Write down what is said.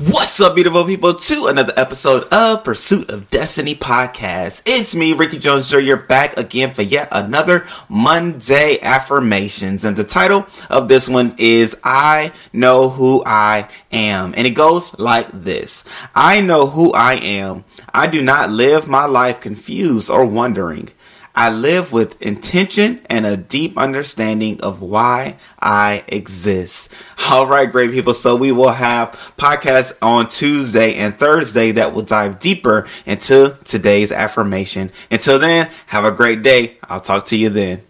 What's up, beautiful people, to another episode of Pursuit of Destiny podcast. It's me, Rickey Jones Jr., back again for yet another Monday affirmations. And the title of this one is I Know Who I Am. And it goes like this I know who I am. I do not live my life confused or wondering. I live with intention and a deep understanding of why I exist. All right, great people. So we will have podcasts on Tuesday and Thursday that will dive deeper into today's affirmation. Until then, have a great day. I'll talk to you then.